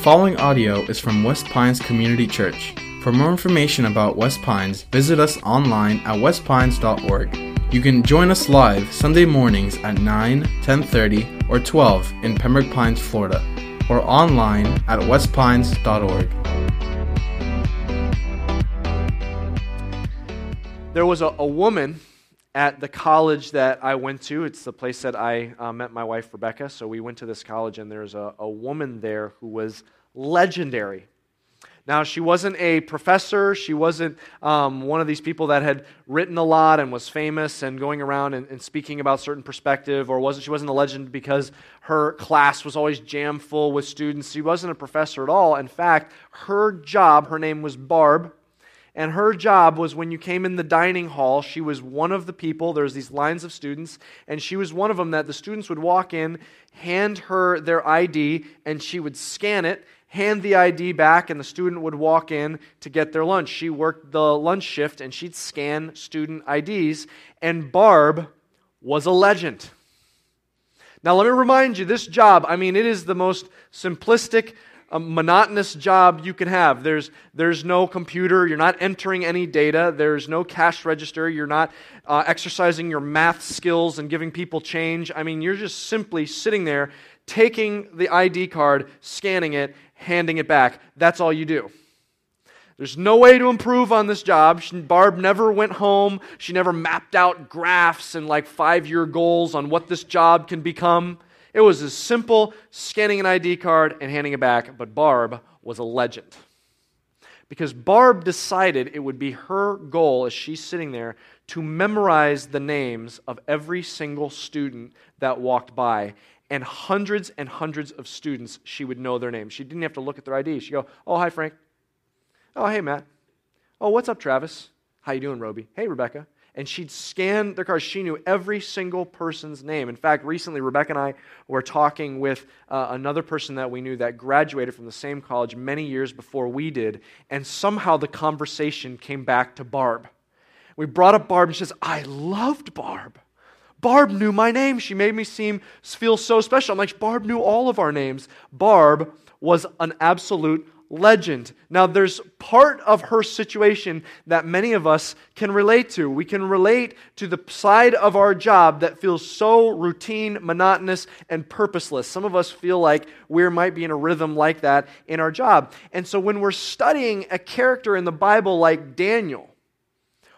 following audio is from West Pines Community Church. For more information about West Pines, visit us online at westpines.org. You can join us live Sunday mornings at 9, 10:30, or 12 in Pembroke Pines, Florida, or online at westpines.org. There was a, a woman at the college that I went to. It's the place that I uh, met my wife, Rebecca. So we went to this college, and there's a, a woman there who was legendary. Now, she wasn't a professor. She wasn't um, one of these people that had written a lot and was famous and going around and, and, speaking about certain perspective, or wasn't she wasn't a legend because her class was always jam full with students. She wasn't a professor at all. In fact, her job, her name was Barb, and her job was when you came in the dining hall, she was one of the people. There's these lines of students, and she was one of them that the students would walk in, hand her their ID, and she would scan it, hand the ID back, and the student would walk in to get their lunch. She worked the lunch shift, and she'd scan student IDs, and Barb was a legend. Now, let me remind you this job, I mean, it is the most simplistic, monotonous job you can have. There's, there's no computer. You're not entering any data. There's no cash register. You're not uh, exercising your math skills and giving people change. I mean, you're just simply sitting there, taking the ID card, scanning it, handing it back. That's all you do. There's no way to improve on this job. She, Barb never went home. She never mapped out graphs and like five year goals on what this job can become. It was as simple scanning an ID card and handing it back, but Barb was a legend. Because Barb decided it would be her goal as she's sitting there to memorize the names of every single student that walked by. And hundreds and hundreds of students, she would know their names. She didn't have to look at their ID. She'd go, Oh, hi, Frank. Oh, hey, Matt. Oh, what's up, Travis? How you doing, Roby? Hey, Rebecca and she'd scan their cars. She knew every single person's name. In fact, recently, Rebecca and I were talking with uh, another person that we knew that graduated from the same college many years before we did, and somehow the conversation came back to Barb. We brought up Barb, and she says, I loved Barb. Barb knew my name. She made me seem feel so special. I'm like, Barb knew all of our names. Barb was an absolute legend. Now, there's part of her situation that many of us can relate to. We can relate to the side of our job that feels so routine, monotonous, and purposeless. Some of us feel like we might be in a rhythm like that in our job. And so, when we're studying a character in the Bible like Daniel,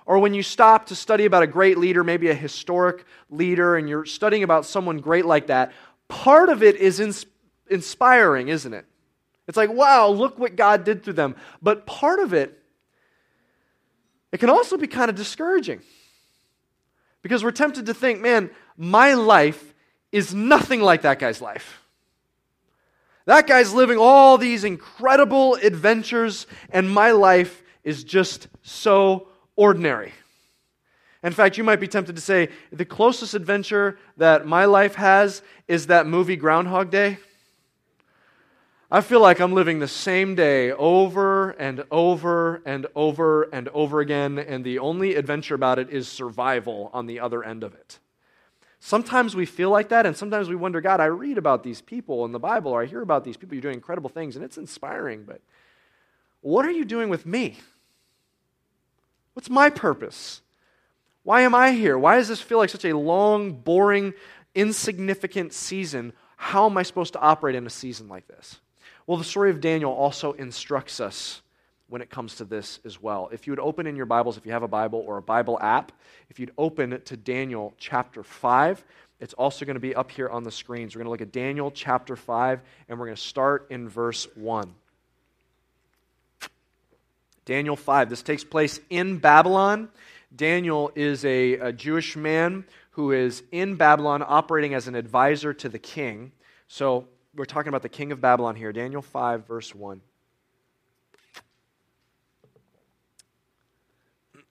or when you stop to study about a great leader, maybe a historic leader, and you're studying about someone great like that, part of it is ins- inspiring, isn't it? It's like, wow, look what God did through them. But part of it, it can also be kind of discouraging. Because we're tempted to think, man, my life is nothing like that guy's life. That guy's living all these incredible adventures, and my life is just so ordinary. In fact, you might be tempted to say, the closest adventure that my life has is that movie Groundhog Day. I feel like I'm living the same day over and over and over and over again, and the only adventure about it is survival on the other end of it. Sometimes we feel like that, and sometimes we wonder, God, I read about these people in the Bible, or I hear about these people, you're doing incredible things, and it's inspiring, but what are you doing with me? What's my purpose? Why am I here? Why does this feel like such a long, boring, insignificant season? How am I supposed to operate in a season like this? Well, the story of Daniel also instructs us when it comes to this as well. If you would open in your Bibles, if you have a Bible or a Bible app, if you'd open to Daniel chapter 5, it's also going to be up here on the screens. We're going to look at Daniel chapter 5, and we're going to start in verse 1. Daniel 5. This takes place in Babylon. Daniel is a, a Jewish man who is in Babylon operating as an advisor to the king. So we're talking about the king of Babylon here, Daniel 5, verse 1.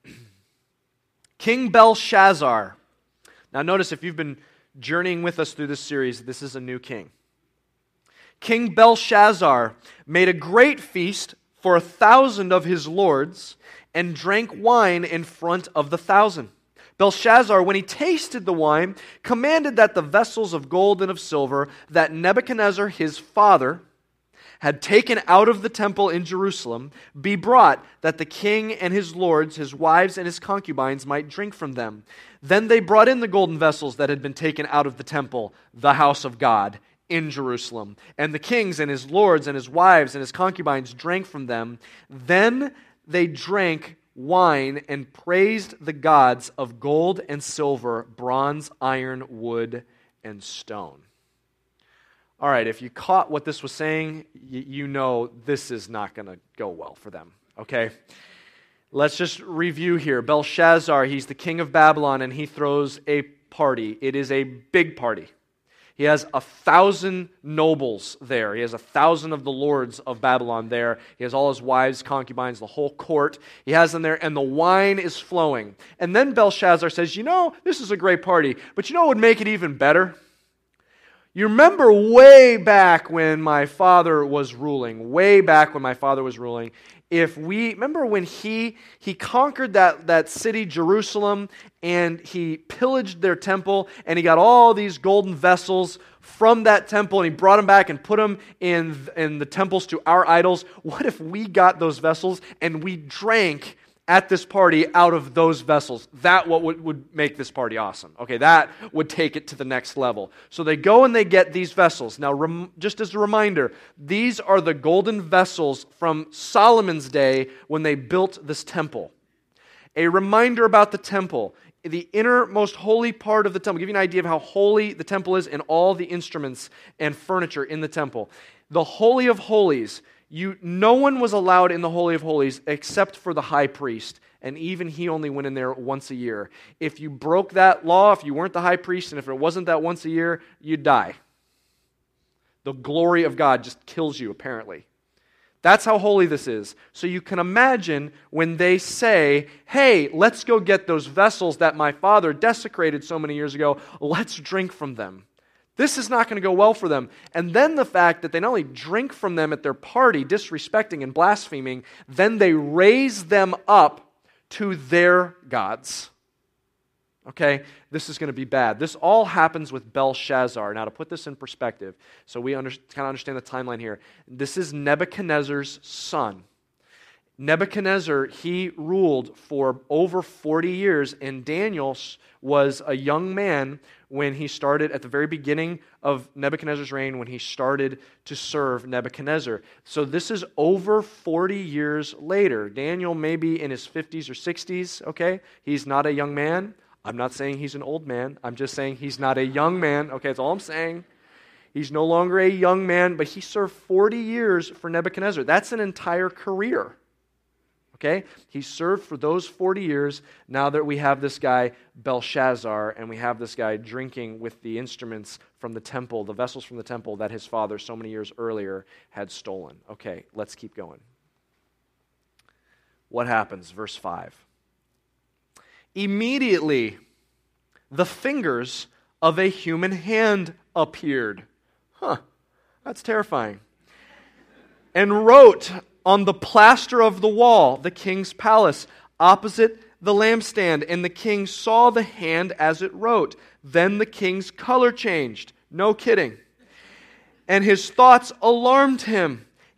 king Belshazzar. Now, notice if you've been journeying with us through this series, this is a new king. King Belshazzar made a great feast for a thousand of his lords and drank wine in front of the thousand. Belshazzar, when he tasted the wine, commanded that the vessels of gold and of silver that Nebuchadnezzar his father had taken out of the temple in Jerusalem be brought, that the king and his lords, his wives, and his concubines might drink from them. Then they brought in the golden vessels that had been taken out of the temple, the house of God, in Jerusalem. And the kings and his lords and his wives and his concubines drank from them. Then they drank wine and praised the gods of gold and silver, bronze, iron, wood, and stone. All right, if you caught what this was saying, you know this is not going to go well for them, okay? Let's just review here. Belshazzar, he's the king of Babylon, and he throws a party. It is a big party. He has a thousand nobles there. He has a thousand of the lords of Babylon there. He has all his wives, concubines, the whole court. He has them there, and the wine is flowing. And then Belshazzar says, You know, this is a great party, but you know what would make it even better? You remember way back when my father was ruling, way back when my father was ruling, if we remember when he he conquered that, that city jerusalem and he pillaged their temple and he got all these golden vessels from that temple and he brought them back and put them in, in the temples to our idols. What if we got those vessels and we drank at this party out of those vessels. That what would, would make this party awesome. Okay, that would take it to the next level. So they go and they get these vessels. Now, rem, just as a reminder, these are the golden vessels from Solomon's day when they built this temple. A reminder about the temple. The innermost holy part of the temple. Give you an idea of how holy the temple is and all the instruments and furniture in the temple. The Holy of Holies you, no one was allowed in the Holy of Holies except for the high priest, and even he only went in there once a year. If you broke that law, if you weren't the high priest, and if it wasn't that once a year, you'd die. The glory of God just kills you, apparently. That's how holy this is. So you can imagine when they say, hey, let's go get those vessels that my father desecrated so many years ago, let's drink from them. This is not going to go well for them. And then the fact that they not only drink from them at their party, disrespecting and blaspheming, then they raise them up to their gods. Okay, this is going to be bad. This all happens with Belshazzar. Now, to put this in perspective, so we under, kind of understand the timeline here, this is Nebuchadnezzar's son. Nebuchadnezzar, he ruled for over 40 years, and Daniel was a young man when he started at the very beginning of Nebuchadnezzar's reign, when he started to serve Nebuchadnezzar. So this is over 40 years later. Daniel may be in his 50s or 60s, okay? He's not a young man. I'm not saying he's an old man. I'm just saying he's not a young man, okay? That's all I'm saying. He's no longer a young man, but he served 40 years for Nebuchadnezzar. That's an entire career. Okay? He served for those 40 years. Now that we have this guy, Belshazzar, and we have this guy drinking with the instruments from the temple, the vessels from the temple that his father so many years earlier had stolen. Okay, let's keep going. What happens? Verse 5. Immediately, the fingers of a human hand appeared. Huh, that's terrifying. And wrote on the plaster of the wall, the king's palace, opposite the lampstand. And the king saw the hand as it wrote. Then the king's color changed. No kidding. And his thoughts alarmed him.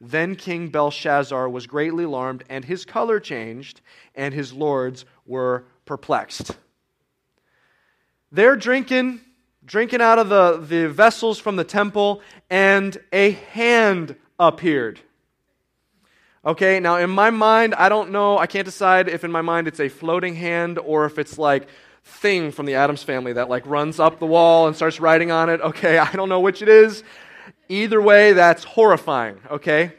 Then King Belshazzar was greatly alarmed, and his color changed, and his lords were perplexed. They're drinking, drinking out of the, the vessels from the temple, and a hand appeared. Okay, now in my mind, I don't know, I can't decide if in my mind it's a floating hand or if it's like thing from the Addams family that like runs up the wall and starts writing on it. Okay, I don't know which it is. Either way, that's horrifying, okay?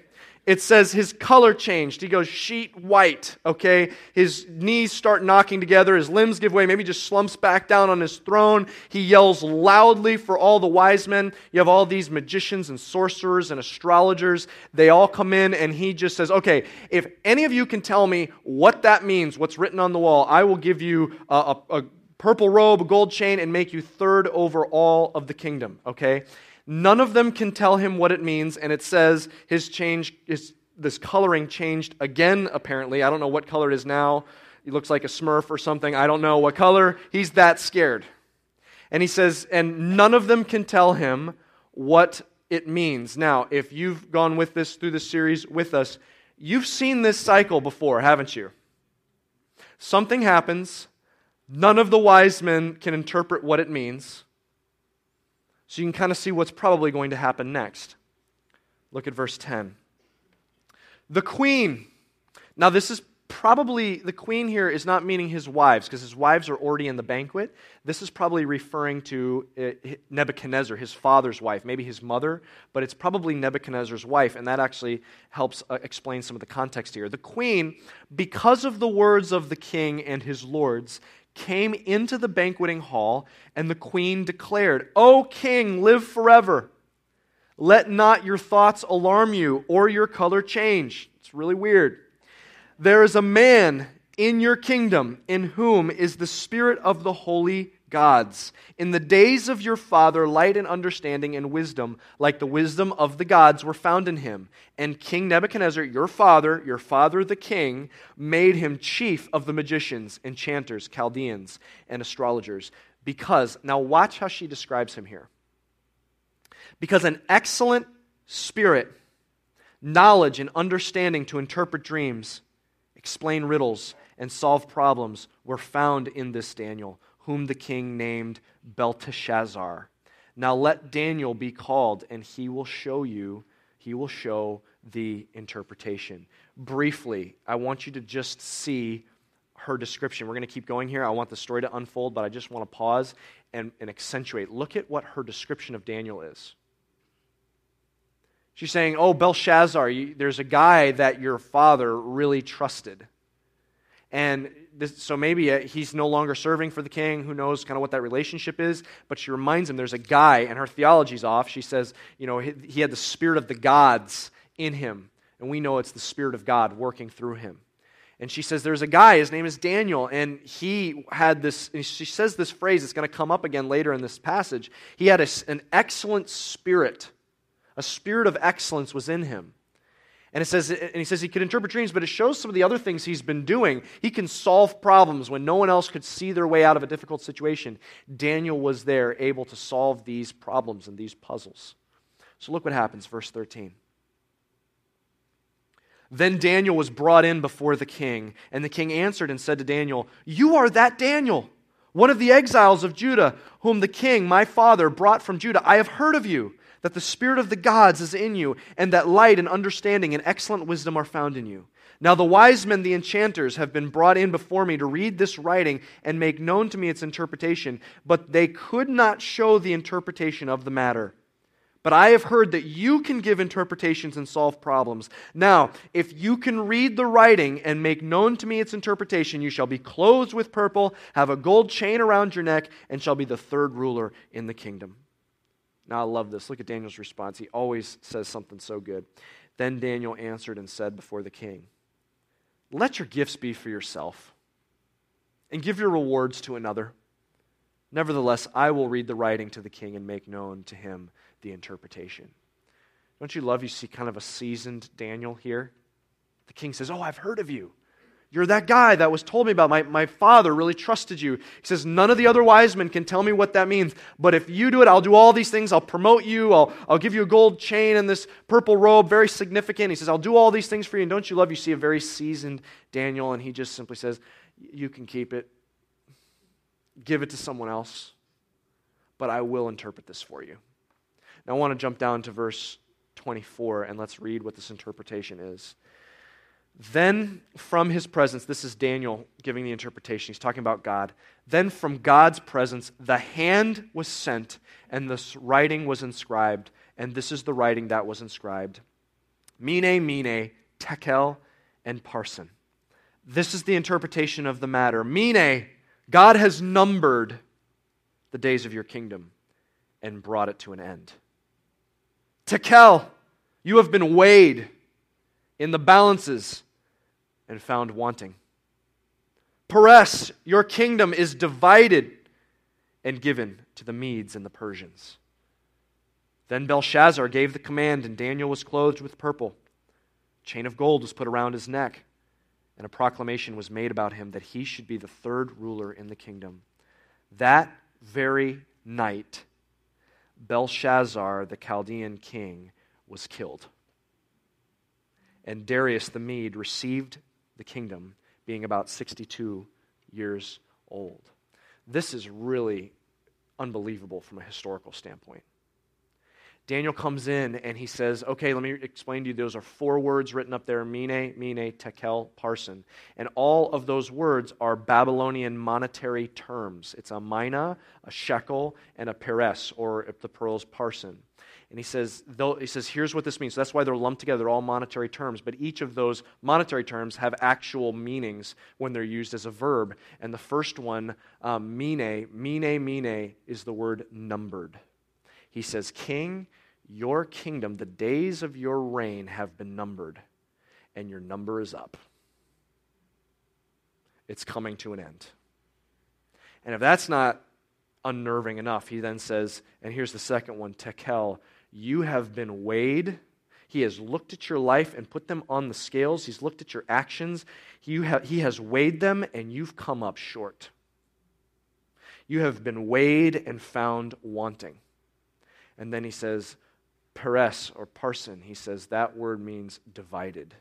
it says his color changed. He goes sheet white, okay? His knees start knocking together, his limbs give way, maybe just slumps back down on his throne. He yells loudly for all the wise men. You have all these magicians and sorcerers and astrologers. They all come in, and he just says, Okay, if any of you can tell me what that means, what's written on the wall, I will give you a, a, a purple robe, a gold chain, and make you third over all of the kingdom, okay? None of them can tell him what it means, and it says his change, his, this coloring changed again, apparently. I don't know what color it is now. He looks like a smurf or something. I don't know what color. He's that scared. And he says, and none of them can tell him what it means. Now, if you've gone with this through the series with us, you've seen this cycle before, haven't you? Something happens, none of the wise men can interpret what it means. So you can kind of see what's probably going to happen next. Look at verse 10. The queen. Now, this is probably, the queen here is not meaning his wives, because his wives are already in the banquet. This is probably referring to uh, Nebuchadnezzar, his father's wife, maybe his mother, but it's probably Nebuchadnezzar's wife, and that actually helps uh, explain some of the context here. The queen, because of the words of the king and his lords, came into the banqueting hall, and the queen declared, O king, live forever. Let not your thoughts alarm you or your color change. It's really weird. There is a man in your kingdom in whom is the spirit of the holy gods. In the days of your father, light and understanding and wisdom, like the wisdom of the gods, were found in him. And King Nebuchadnezzar, your father, your father the king, made him chief of the magicians, enchanters, Chaldeans, and astrologers. Because, now watch how she describes him here. Because an excellent spirit, knowledge, and understanding to interpret dreams, explain riddles, and solve problems were found in this Daniel whom the king named Belteshazzar. Now let Daniel be called, and he will show you, he will show the interpretation. Briefly, I want you to just see her description. We're going to keep going here. I want the story to unfold, but I just want to pause and, and accentuate. Look at what her description of Daniel is. She's saying, Oh, Belshazzar, you, there's a guy that your father really trusted. And this, so maybe uh, he's no longer serving for the king. Who knows kind of what that relationship is? But she reminds him there's a guy, and her theology's off. She says, you know, he, he had the spirit of the gods in him. And we know it's the spirit of God working through him. And she says, There's a guy, his name is Daniel, and he had this, she says this phrase, it's going to come up again later in this passage. He had a, an excellent spirit. A spirit of excellence was in him. And it says, and he says he could interpret dreams, but it shows some of the other things he's been doing. He can solve problems when no one else could see their way out of a difficult situation. Daniel was there, able to solve these problems and these puzzles. So look what happens, verse 13. Then Daniel was brought in before the king, and the king answered and said to Daniel, You are that Daniel, one of the exiles of Judah, whom the king, my father, brought from Judah. I have heard of you that the Spirit of the gods is in you, and that light and understanding and excellent wisdom are found in you. Now the wise men, the enchanters, have been brought in before me to read this writing and make known to me its interpretation, but they could not show the interpretation of the matter. But I have heard that you can give interpretations and solve problems. Now, if you can read the writing and make known to me its interpretation, you shall be clothed with purple, have a gold chain around your neck, and shall be the third ruler in the kingdom. Now, I love this. Look at Daniel's response. He always says something so good. Then Daniel answered and said before the king, Let your gifts be for yourself, and give your rewards to another. Nevertheless, I will read the writing to the king and make known to him the interpretation. Don't you love you see kind of a seasoned Daniel here? The king says, Oh, I've heard of you. You're that guy that was told me about. My, my father really trusted you. He says, None of the other wise men can tell me what that means. But if you do it, I'll do all these things. I'll promote you. I'll, I'll give you a gold chain and this purple robe, very significant. He says, I'll do all these things for you. And don't you love, you see a very seasoned Daniel, and he just simply says, You can keep it. Give it to someone else. But I will interpret this for you. Now I want to jump down to verse 24, and let's read what this interpretation is. Then from his presence, this is Daniel giving the interpretation. He's talking about God. Then from God's presence, the hand was sent, and this writing was inscribed. And this is the writing that was inscribed Mene, Mene, Tekel, and Parsin. This is the interpretation of the matter. Mene, God has numbered the days of your kingdom and brought it to an end. Tekel, you have been weighed in the balances and found wanting. Peres, your kingdom is divided and given to the Medes and the Persians. Then Belshazzar gave the command, and Daniel was clothed with purple. A chain of gold was put around his neck, and a proclamation was made about him that he should be the third ruler in the kingdom. That very night, Belshazzar, the Chaldean king, was killed. And Darius the Mede received the kingdom, being about 62 years old. This is really unbelievable from a historical standpoint. Daniel comes in and he says, Okay, let me explain to you. Those are four words written up there Mene, Mene, Tekel, Parsin. And all of those words are Babylonian monetary terms. It's a mina, a shekel, and a peres, or if the pearl's parsin. And he says, he says, here's what this means. So that's why they're lumped together. They're all monetary terms. But each of those monetary terms have actual meanings when they're used as a verb. And the first one, um, mine, mine, mene, is the word numbered. He says, King, your kingdom, the days of your reign have been numbered, and your number is up. It's coming to an end. And if that's not unnerving enough, he then says, and here's the second one Tekel, you have been weighed. He has looked at your life and put them on the scales. He's looked at your actions. He, ha- he has weighed them, and you've come up short. You have been weighed and found wanting. And then he says, Peres or parsin, he says that word means divided.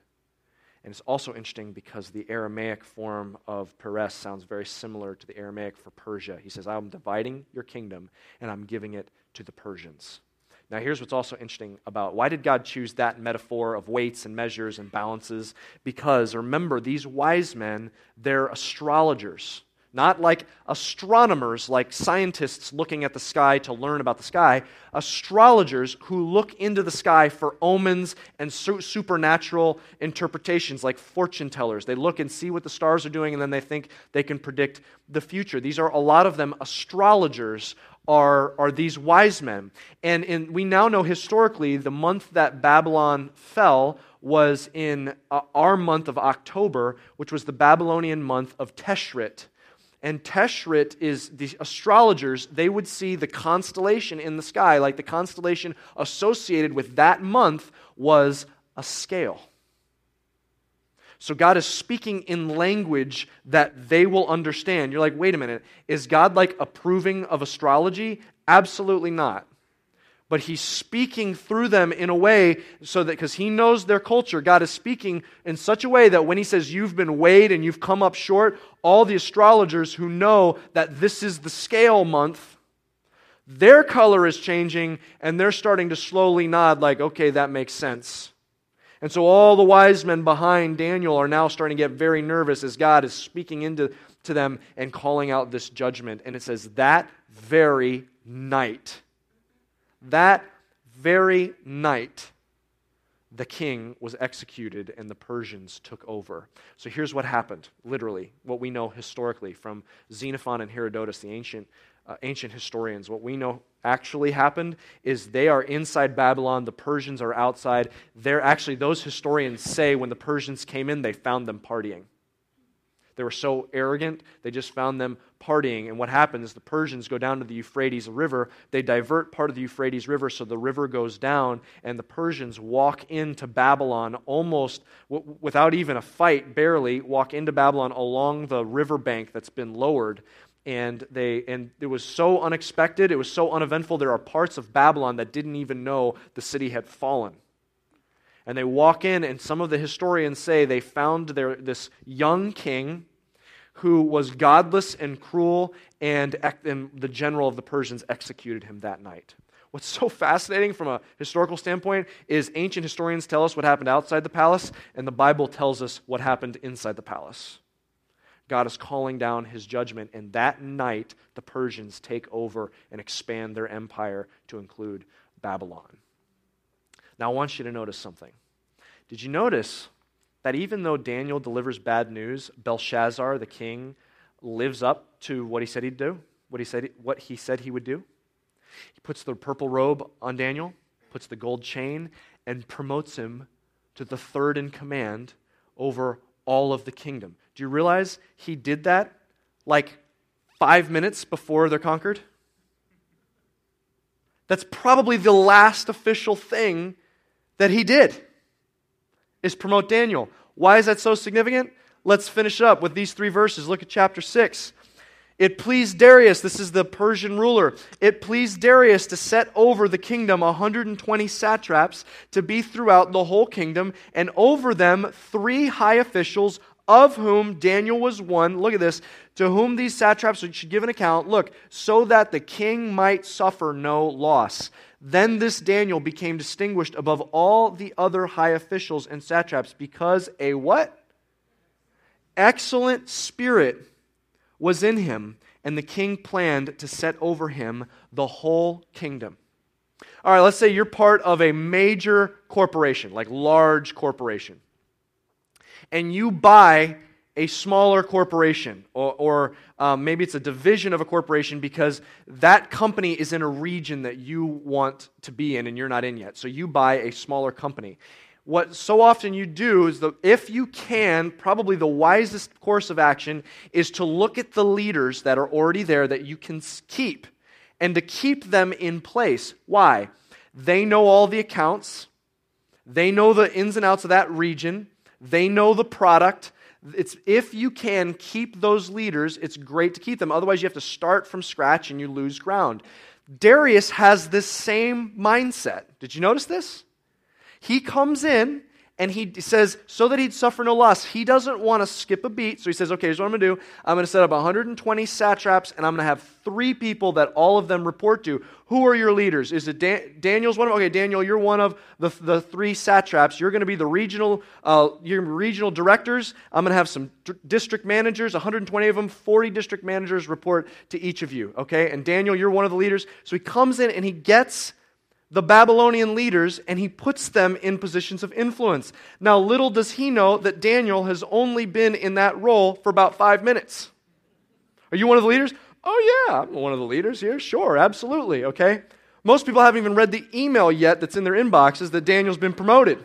And it's also interesting because the Aramaic form of Peres sounds very similar to the Aramaic for Persia. He says, I'm dividing your kingdom and I'm giving it to the Persians. Now, here's what's also interesting about why did God choose that metaphor of weights and measures and balances? Because remember, these wise men, they're astrologers. Not like astronomers, like scientists looking at the sky to learn about the sky. Astrologers who look into the sky for omens and su- supernatural interpretations, like fortune tellers. They look and see what the stars are doing, and then they think they can predict the future. These are a lot of them astrologers are, are these wise men. And in, we now know historically the month that Babylon fell was in uh, our month of October, which was the Babylonian month of Teshrit. And Teshrit is the astrologers, they would see the constellation in the sky, like the constellation associated with that month was a scale. So God is speaking in language that they will understand. You're like, wait a minute, is God like approving of astrology? Absolutely not but he's speaking through them in a way so that because he knows their culture, God is speaking in such a way that when he says you've been weighed and you've come up short, all the astrologers who know that this is the scale month, their color is changing and they're starting to slowly nod, like, okay, that makes sense. And so all the wise men behind Daniel are now starting to get very nervous as God is speaking into to them and calling out this judgment. And it says, that very night that very night, the king was executed and the Persians took over. So here's what happened, literally, what we know historically from Xenophon and Herodotus, the ancient, uh, ancient historians. What we know actually happened is they are inside Babylon, the Persians are outside. They're actually, those historians say when the Persians came in, they found them partying. They were so arrogant, they just found them partying. And what happens is the Persians go down to the Euphrates River. They divert part of the Euphrates River so the river goes down, and the Persians walk into Babylon almost w- without even a fight, barely walk into Babylon along the riverbank that's been lowered. And they and it was so unexpected, it was so uneventful. There are parts of Babylon that didn't even know the city had fallen. And they walk in, and some of the historians say they found their, this young king who was godless and cruel, and, and the general of the Persians executed him that night. What's so fascinating from a historical standpoint is ancient historians tell us what happened outside the palace, and the Bible tells us what happened inside the palace. God is calling down his judgment, and that night the Persians take over and expand their empire to include Babylon. Now, I want you to notice something. Did you notice that even though Daniel delivers bad news, Belshazzar, the king, lives up to what he said he'd do, what he said, what he, said he would do? He puts the purple robe on Daniel, puts the gold chain, and promotes him to the third in command over all of the kingdom. Do you realize he did that like five minutes before they're conquered? That's probably the last official thing that he did is promote Daniel. Why is that so significant? Let's finish up with these three verses. Look at chapter 6. It pleased Darius, this is the Persian ruler, it pleased Darius to set over the kingdom 120 satraps to be throughout the whole kingdom, and over them three high officials, of whom Daniel was one. Look at this. To whom these satraps should give an account. Look, so that the king might suffer no loss. Then this Daniel became distinguished above all the other high officials and satraps because a what? Excellent spirit was in him, and the king planned to set over him the whole kingdom. All right, let's say you're part of a major corporation, like large corporation, and you buy a smaller corporation, or, or um, maybe it's a division of a corporation because that company is in a region that you want to be in and you're not in yet. So you buy a smaller company what so often you do is that if you can, probably the wisest course of action is to look at the leaders that are already there that you can keep and to keep them in place. Why? They know all the accounts, they know the ins and outs of that region, they know the product. It's, if you can keep those leaders, it's great to keep them. Otherwise, you have to start from scratch and you lose ground. Darius has this same mindset. Did you notice this? He comes in and he says, so that he'd suffer no loss, he doesn't want to skip a beat. So he says, okay, here's what I'm going to do. I'm going to set up 120 satraps, and I'm going to have three people that all of them report to. Who are your leaders? Is it Dan- Daniel's one of Okay, Daniel, you're one of the, the three satraps. You're going to be the regional, uh, your regional directors. I'm going to have some d- district managers, 120 of them, 40 district managers report to each of you. Okay, and Daniel, you're one of the leaders. So he comes in and he gets the Babylonian leaders and he puts them in positions of influence. Now, little does he know that Daniel has only been in that role for about five minutes. Are you one of the leaders? Oh, yeah, I'm one of the leaders here. Sure, absolutely, okay? Most people haven't even read the email yet that's in their inboxes that Daniel's been promoted.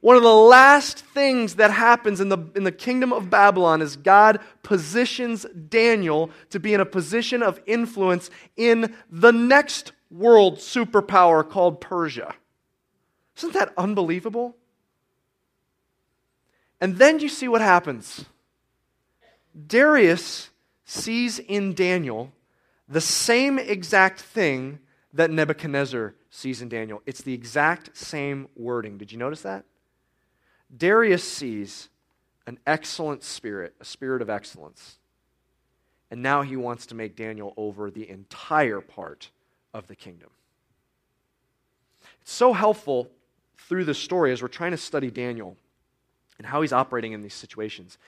One of the last things that happens in the, in the kingdom of Babylon is God positions Daniel to be in a position of influence in the next world superpower called Persia. Isn't that unbelievable? And then you see what happens. Darius sees in Daniel the same exact thing that Nebuchadnezzar sees in Daniel. It's the exact same wording. Did you notice that? Darius sees an excellent spirit, a spirit of excellence. And now he wants to make Daniel over the entire part of the kingdom. It's so helpful through this story as we're trying to study Daniel and how he's operating in these situations.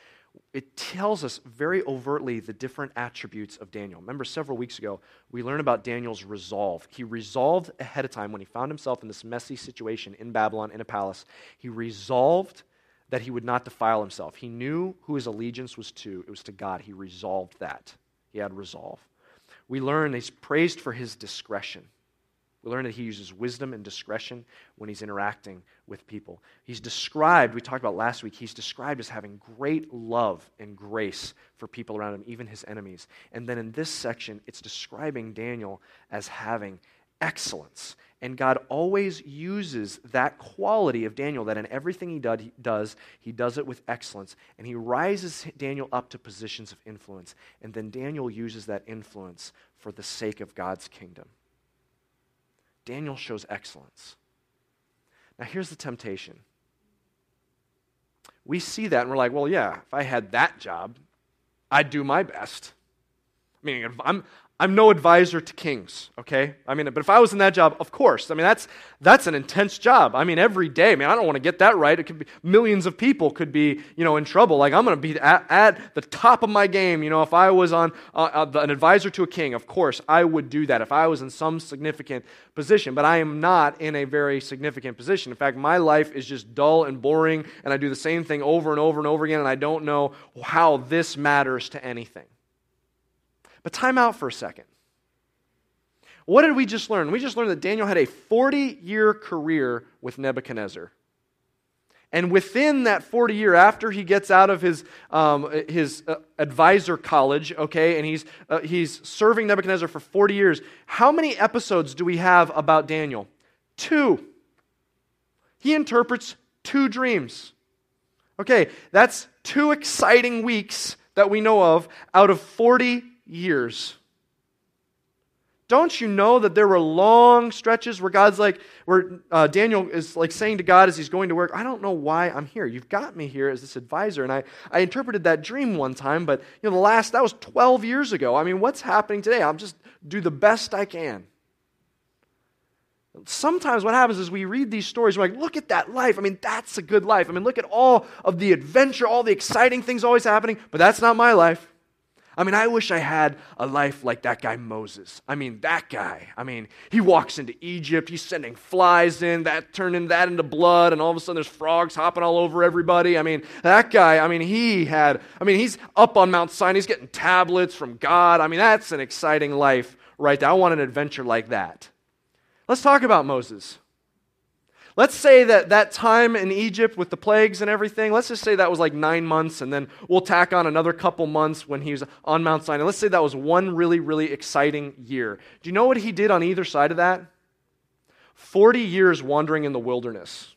It tells us very overtly the different attributes of Daniel. Remember, several weeks ago, we learned about Daniel's resolve. He resolved ahead of time when he found himself in this messy situation in Babylon in a palace. He resolved that he would not defile himself. He knew who his allegiance was to, it was to God. He resolved that. He had resolve we learn he's praised for his discretion. We learn that he uses wisdom and discretion when he's interacting with people. He's described, we talked about last week, he's described as having great love and grace for people around him, even his enemies. And then in this section, it's describing Daniel as having excellence. And God always uses that quality of Daniel, that in everything he does, he does it with excellence. And he rises Daniel up to positions of influence. And then Daniel uses that influence for the sake of God's kingdom. Daniel shows excellence. Now, here's the temptation. We see that and we're like, well, yeah, if I had that job, I'd do my best. I mean, I'm, I'm no advisor to kings, okay? I mean, but if I was in that job, of course. I mean, that's that's an intense job. I mean, every day, I mean, I don't want to get that right. It could be millions of people could be, you know, in trouble. Like I'm going to be at, at, the top of my game. You know, if I was on uh, uh, an advisor to a king, of course, I would do that. If I was in some significant position, but I am not in a very significant position. In fact, my life is just dull and boring, and I do the same thing over and over and over again, and I don't know how this matters to anything. But time out for a second. What did we just learn? We just learned that Daniel had a 40 year career with Nebuchadnezzar. And within that 40 year, after he gets out of his, um, his uh, advisor college, okay, and he's, uh, he's serving Nebuchadnezzar for 40 years, how many episodes do we have about Daniel? Two. He interprets two dreams. Okay, that's two exciting weeks that we know of out of 40 years. Don't you know that there were long stretches where God's like, where uh, Daniel is like saying to God as he's going to work, I don't know why I'm here. You've got me here as this advisor. And I, I interpreted that dream one time, but you know, the last, that was 12 years ago. I mean, what's happening today? I'll just do the best I can. Sometimes what happens is we read these stories, we're like, look at that life. I mean, that's a good life. I mean, look at all of the adventure, all the exciting things always happening, but that's not my life. I mean, I wish I had a life like that guy Moses. I mean, that guy. I mean, he walks into Egypt, he's sending flies in, that turning that into blood, and all of a sudden there's frogs hopping all over everybody. I mean, that guy, I mean, he had, I mean, he's up on Mount Sinai, he's getting tablets from God. I mean, that's an exciting life right there. I want an adventure like that. Let's talk about Moses. Let's say that that time in Egypt with the plagues and everything, let's just say that was like nine months, and then we'll tack on another couple months when he was on Mount Sinai. Let's say that was one really, really exciting year. Do you know what he did on either side of that? 40 years wandering in the wilderness.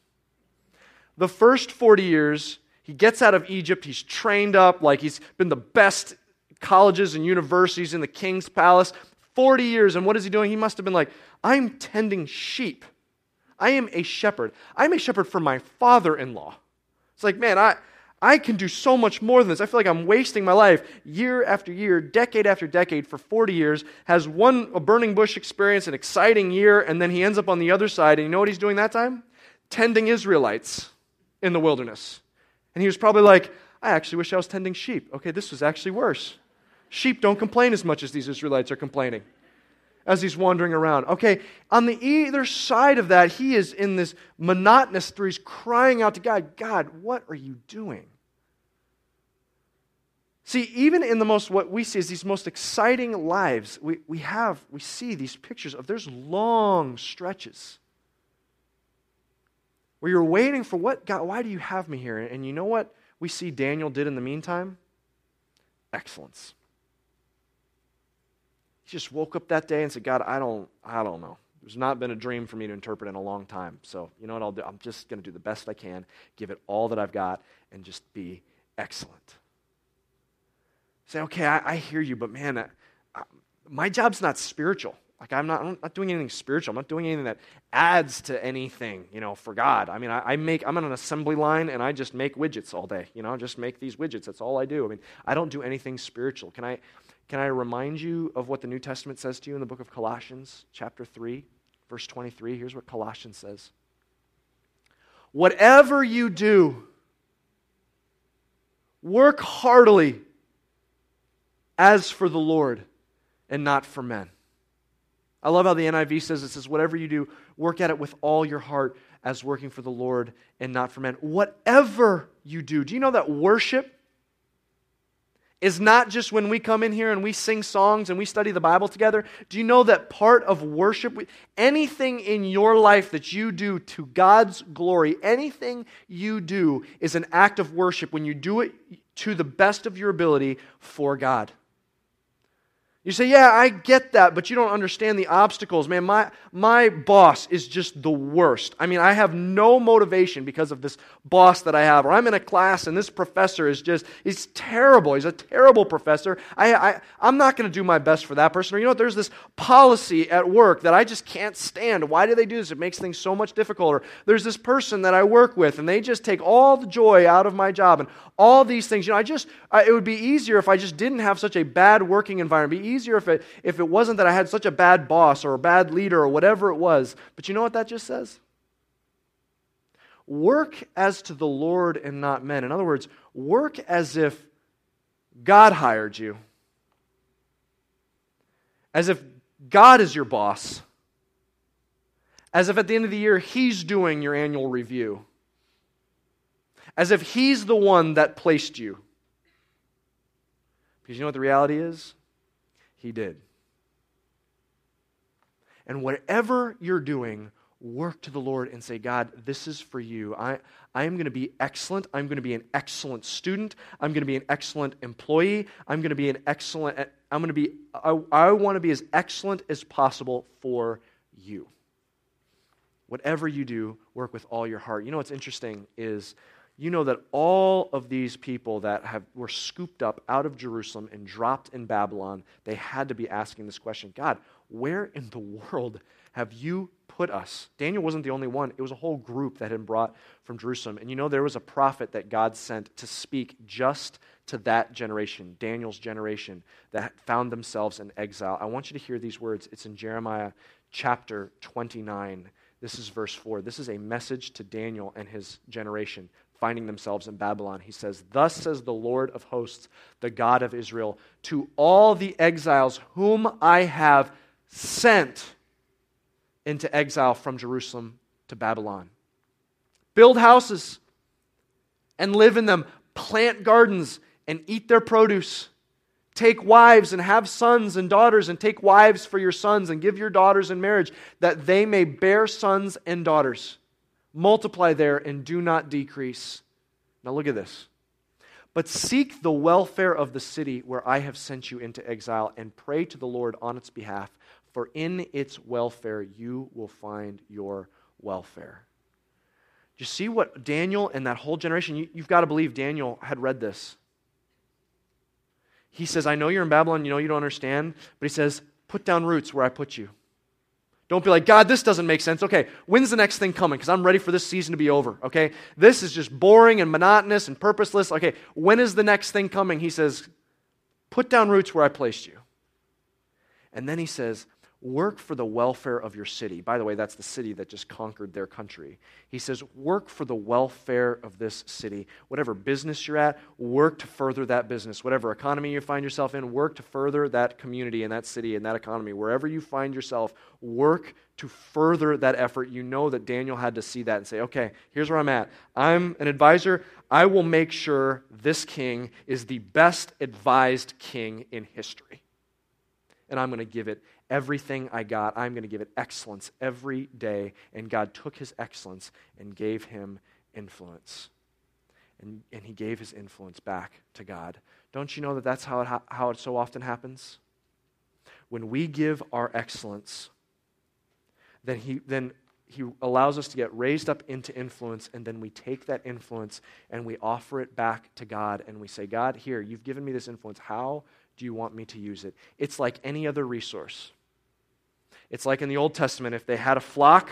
The first 40 years, he gets out of Egypt, he's trained up like he's been the best colleges and universities in the king's palace. 40 years, and what is he doing? He must have been like, I'm tending sheep. I am a shepherd. I'm a shepherd for my father in law. It's like, man, I, I can do so much more than this. I feel like I'm wasting my life year after year, decade after decade for 40 years, has one a burning bush experience, an exciting year, and then he ends up on the other side. And you know what he's doing that time? Tending Israelites in the wilderness. And he was probably like, I actually wish I was tending sheep. Okay, this was actually worse. Sheep don't complain as much as these Israelites are complaining as he's wandering around. Okay, on the either side of that, he is in this monotonous through he's crying out to God, God, what are you doing? See, even in the most, what we see is these most exciting lives, we, we have, we see these pictures of there's long stretches where you're waiting for what, God, why do you have me here? And you know what we see Daniel did in the meantime? Excellence. He just woke up that day and said, God, I don't, I don't know. There's not been a dream for me to interpret in a long time. So, you know what I'll do? I'm just going to do the best I can, give it all that I've got, and just be excellent. Say, okay, I, I hear you, but man, I, I, my job's not spiritual. Like I'm not, I'm not doing anything spiritual. I'm not doing anything that adds to anything, you know, for God. I mean, I, I, make, I'm on an assembly line and I just make widgets all day. You know, I just make these widgets. That's all I do. I mean, I don't do anything spiritual. Can I, can I remind you of what the New Testament says to you in the book of Colossians, chapter 3, verse 23? Here's what Colossians says Whatever you do, work heartily as for the Lord and not for men. I love how the NIV says it says, whatever you do, work at it with all your heart as working for the Lord and not for men. Whatever you do. Do you know that worship is not just when we come in here and we sing songs and we study the Bible together. Do you know that part of worship, anything in your life that you do to God's glory, anything you do is an act of worship when you do it to the best of your ability for God? You say, Yeah, I get that, but you don't understand the obstacles. Man, my, my boss is just the worst. I mean, I have no motivation because of this boss that I have. Or I'm in a class and this professor is just, he's terrible. He's a terrible professor. I, I, I'm not going to do my best for that person. Or you know? There's this policy at work that I just can't stand. Why do they do this? It makes things so much difficult. Or there's this person that I work with and they just take all the joy out of my job and all these things. You know, I just, I, it would be easier if I just didn't have such a bad working environment. Easier if it, if it wasn't that I had such a bad boss or a bad leader or whatever it was. But you know what that just says? Work as to the Lord and not men. In other words, work as if God hired you, as if God is your boss, as if at the end of the year He's doing your annual review, as if He's the one that placed you. Because you know what the reality is? He did. And whatever you're doing, work to the Lord and say, God, this is for you. I, I am going to be excellent. I'm going to be an excellent student. I'm going to be an excellent employee. I'm going to be an excellent, I'm going to be, I, I want to be as excellent as possible for you. Whatever you do, work with all your heart. You know what's interesting is you know that all of these people that have, were scooped up out of Jerusalem and dropped in Babylon, they had to be asking this question God, where in the world have you put us? Daniel wasn't the only one, it was a whole group that had been brought from Jerusalem. And you know, there was a prophet that God sent to speak just to that generation, Daniel's generation, that found themselves in exile. I want you to hear these words. It's in Jeremiah chapter 29. This is verse 4. This is a message to Daniel and his generation finding themselves in Babylon. He says, Thus says the Lord of hosts, the God of Israel, to all the exiles whom I have sent into exile from Jerusalem to Babylon. Build houses and live in them, plant gardens and eat their produce. Take wives and have sons and daughters, and take wives for your sons, and give your daughters in marriage, that they may bear sons and daughters multiply there and do not decrease. Now look at this. But seek the welfare of the city where I have sent you into exile and pray to the Lord on its behalf, for in its welfare you will find your welfare. Do you see what Daniel and that whole generation, you, have got to believe Daniel had read this. He says, I know you're in Babylon, you know you don't understand, but he says, put down roots where I put you. Don't be like, God, this doesn't make sense. Okay, when's the next thing coming? Because I'm ready for this season to be over. Okay, this is just boring and monotonous and purposeless. Okay, when is the next thing coming? He says, put down roots where I placed you. And then he says, work for the welfare of your city. By the way, that's the city that just conquered their country. He says, work for the welfare of this city. Whatever business you're at, work to further that business. Whatever economy you find yourself in, work to further that community and that city and that economy. Wherever you find yourself, work to further that effort. You know that Daniel had to see that and say, okay, here's where I'm at. I'm an advisor. I will make sure this king is the best advised king in history. And I'm going to give it everything I got, I'm going to give it excellence every day. And God took his excellence and gave him influence. And, and he gave his influence back to God. Don't you know that that's how it, how it so often happens? When we give our excellence, then he, then he allows us to get raised up into influence, and then we take that influence and we offer it back to God, and we say, God, here, you've given me this influence. How do you want me to use it? It's like any other resource. It's like in the Old Testament, if they had a flock,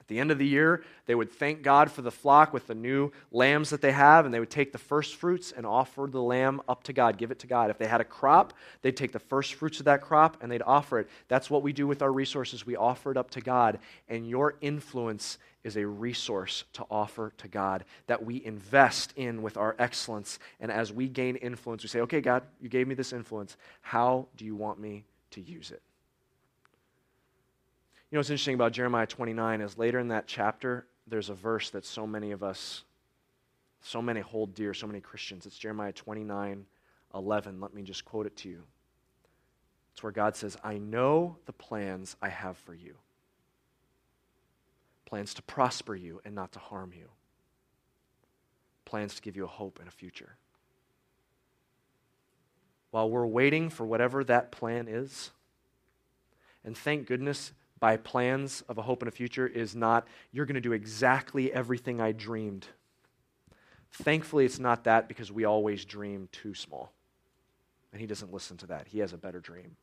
at the end of the year, they would thank God for the flock with the new lambs that they have, and they would take the first fruits and offer the lamb up to God, give it to God. If they had a crop, they'd take the first fruits of that crop and they'd offer it. That's what we do with our resources. We offer it up to God, and your influence is a resource to offer to God that we invest in with our excellence. And as we gain influence, we say, okay, God, you gave me this influence. How do you want me to use it? You know what's interesting about Jeremiah 29 is later in that chapter, there's a verse that so many of us, so many hold dear, so many Christians. It's Jeremiah 29 11. Let me just quote it to you. It's where God says, I know the plans I have for you plans to prosper you and not to harm you, plans to give you a hope and a future. While we're waiting for whatever that plan is, and thank goodness by plans of a hope and a future is not, you're going to do exactly everything I dreamed. Thankfully, it's not that because we always dream too small. And he doesn't listen to that. He has a better dream.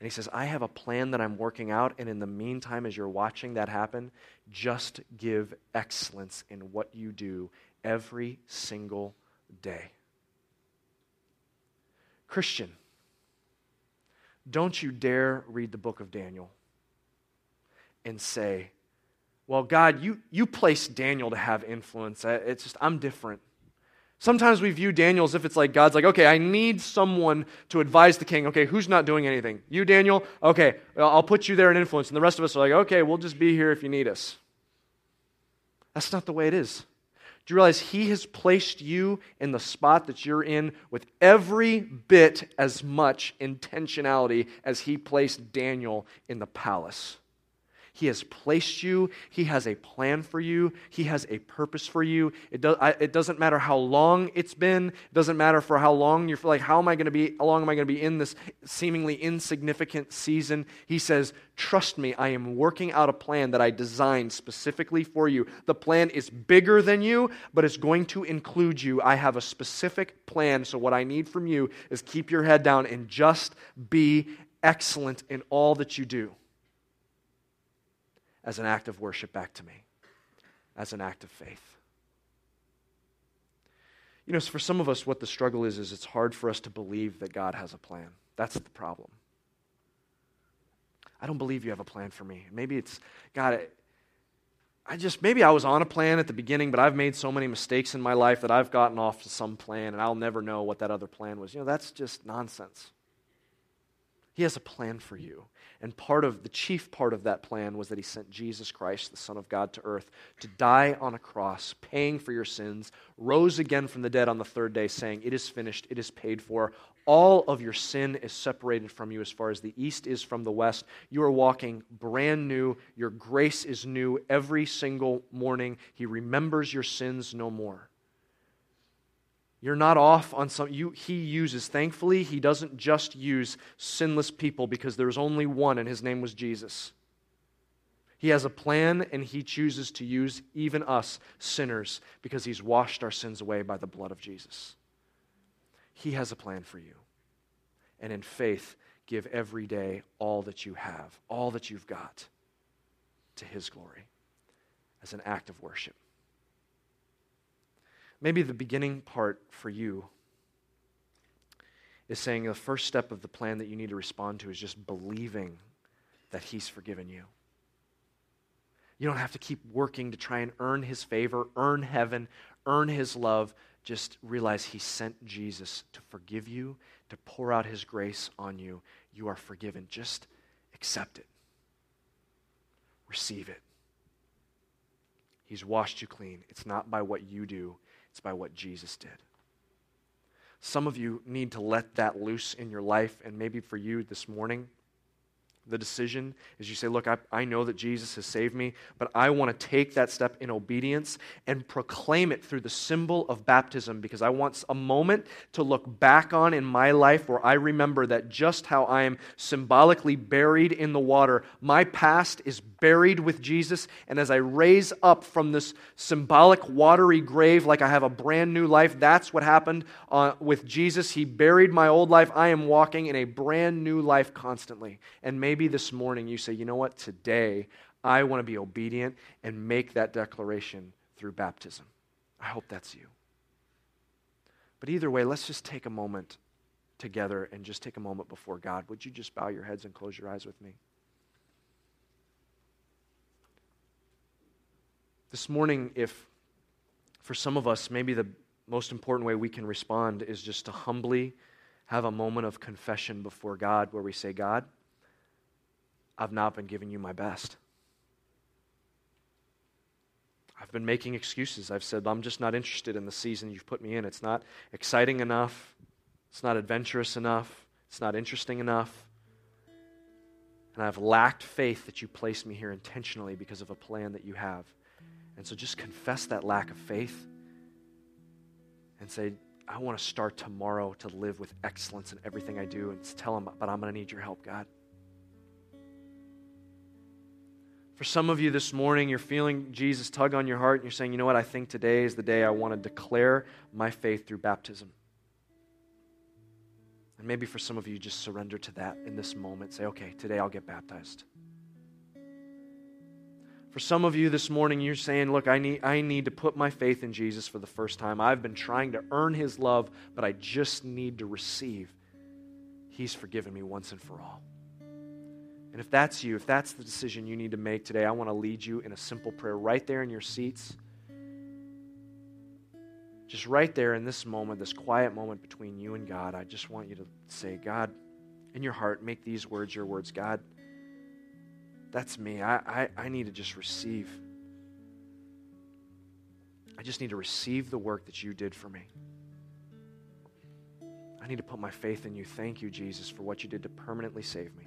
And he says, I have a plan that I'm working out, and in the meantime, as you're watching that happen, just give excellence in what you do every single day. Christian, don't you dare read the book of Daniel and say, well, God, you, you placed Daniel to have influence. It's just, I'm different. Sometimes we view Daniel as if it's like God's like, okay, I need someone to advise the king. Okay, who's not doing anything? You, Daniel? Okay, I'll put you there in influence. And the rest of us are like, okay, we'll just be here if you need us. That's not the way it is. Do you realize He has placed you in the spot that you're in with every bit as much intentionality as He placed Daniel in the palace? He has placed you. He has a plan for you. He has a purpose for you. It, do, I, it doesn't matter how long it's been. It doesn't matter for how long you're like, how am I going to be, how long am I going to be in this seemingly insignificant season? He says, trust me, I am working out a plan that I designed specifically for you. The plan is bigger than you, but it's going to include you. I have a specific plan. So what I need from you is keep your head down and just be excellent in all that you do as an act of worship back to me, as an act of faith. You know, for some of us, what the struggle is, is it's hard for us to believe that God has a plan. That's the problem. I don't believe you have a plan for me. Maybe it's, God, I just, maybe I was on a plan at the beginning, but I've made so many mistakes in my life that I've gotten off to some plan and I'll never know what that other plan was. You know, that's just nonsense. He has a plan for you. And part of the chief part of that plan was that he sent Jesus Christ, the Son of God, to earth to die on a cross, paying for your sins, rose again from the dead on the third day, saying, It is finished, it is paid for. All of your sin is separated from you as far as the east is from the west. You are walking brand new. Your grace is new every single morning. He remembers your sins no more. You're not off on some you he uses thankfully he doesn't just use sinless people because there's only one and his name was Jesus. He has a plan and he chooses to use even us sinners because he's washed our sins away by the blood of Jesus. He has a plan for you. And in faith give every day all that you have, all that you've got to his glory as an act of worship. Maybe the beginning part for you is saying the first step of the plan that you need to respond to is just believing that He's forgiven you. You don't have to keep working to try and earn His favor, earn heaven, earn His love. Just realize He sent Jesus to forgive you, to pour out His grace on you. You are forgiven. Just accept it, receive it. He's washed you clean. It's not by what you do, it's by what Jesus did. Some of you need to let that loose in your life, and maybe for you this morning, the decision is you say, Look, I, I know that Jesus has saved me, but I want to take that step in obedience and proclaim it through the symbol of baptism because I want a moment to look back on in my life where I remember that just how I am symbolically buried in the water, my past is buried with Jesus. And as I raise up from this symbolic watery grave like I have a brand new life, that's what happened uh, with Jesus. He buried my old life. I am walking in a brand new life constantly. And maybe this morning you say, you know what, today I want to be obedient and make that declaration through baptism. I hope that's you. But either way, let's just take a moment together and just take a moment before God. Would you just bow your heads and close your eyes with me? This morning, if for some of us, maybe the most important way we can respond is just to humbly have a moment of confession before God where we say, God, I've not been giving you my best. I've been making excuses. I've said, I'm just not interested in the season you've put me in. It's not exciting enough. It's not adventurous enough. It's not interesting enough. And I've lacked faith that you placed me here intentionally because of a plan that you have. And so just confess that lack of faith and say, I want to start tomorrow to live with excellence in everything I do. And tell him, but I'm going to need your help, God. For some of you this morning, you're feeling Jesus tug on your heart and you're saying, you know what, I think today is the day I want to declare my faith through baptism. And maybe for some of you, just surrender to that in this moment. Say, okay, today I'll get baptized. For some of you this morning, you're saying, Look, I need, I need to put my faith in Jesus for the first time. I've been trying to earn his love, but I just need to receive. He's forgiven me once and for all. And if that's you, if that's the decision you need to make today, I want to lead you in a simple prayer right there in your seats. Just right there in this moment, this quiet moment between you and God, I just want you to say, God, in your heart, make these words your words. God, that's me. I, I, I need to just receive. I just need to receive the work that you did for me. I need to put my faith in you. Thank you, Jesus, for what you did to permanently save me.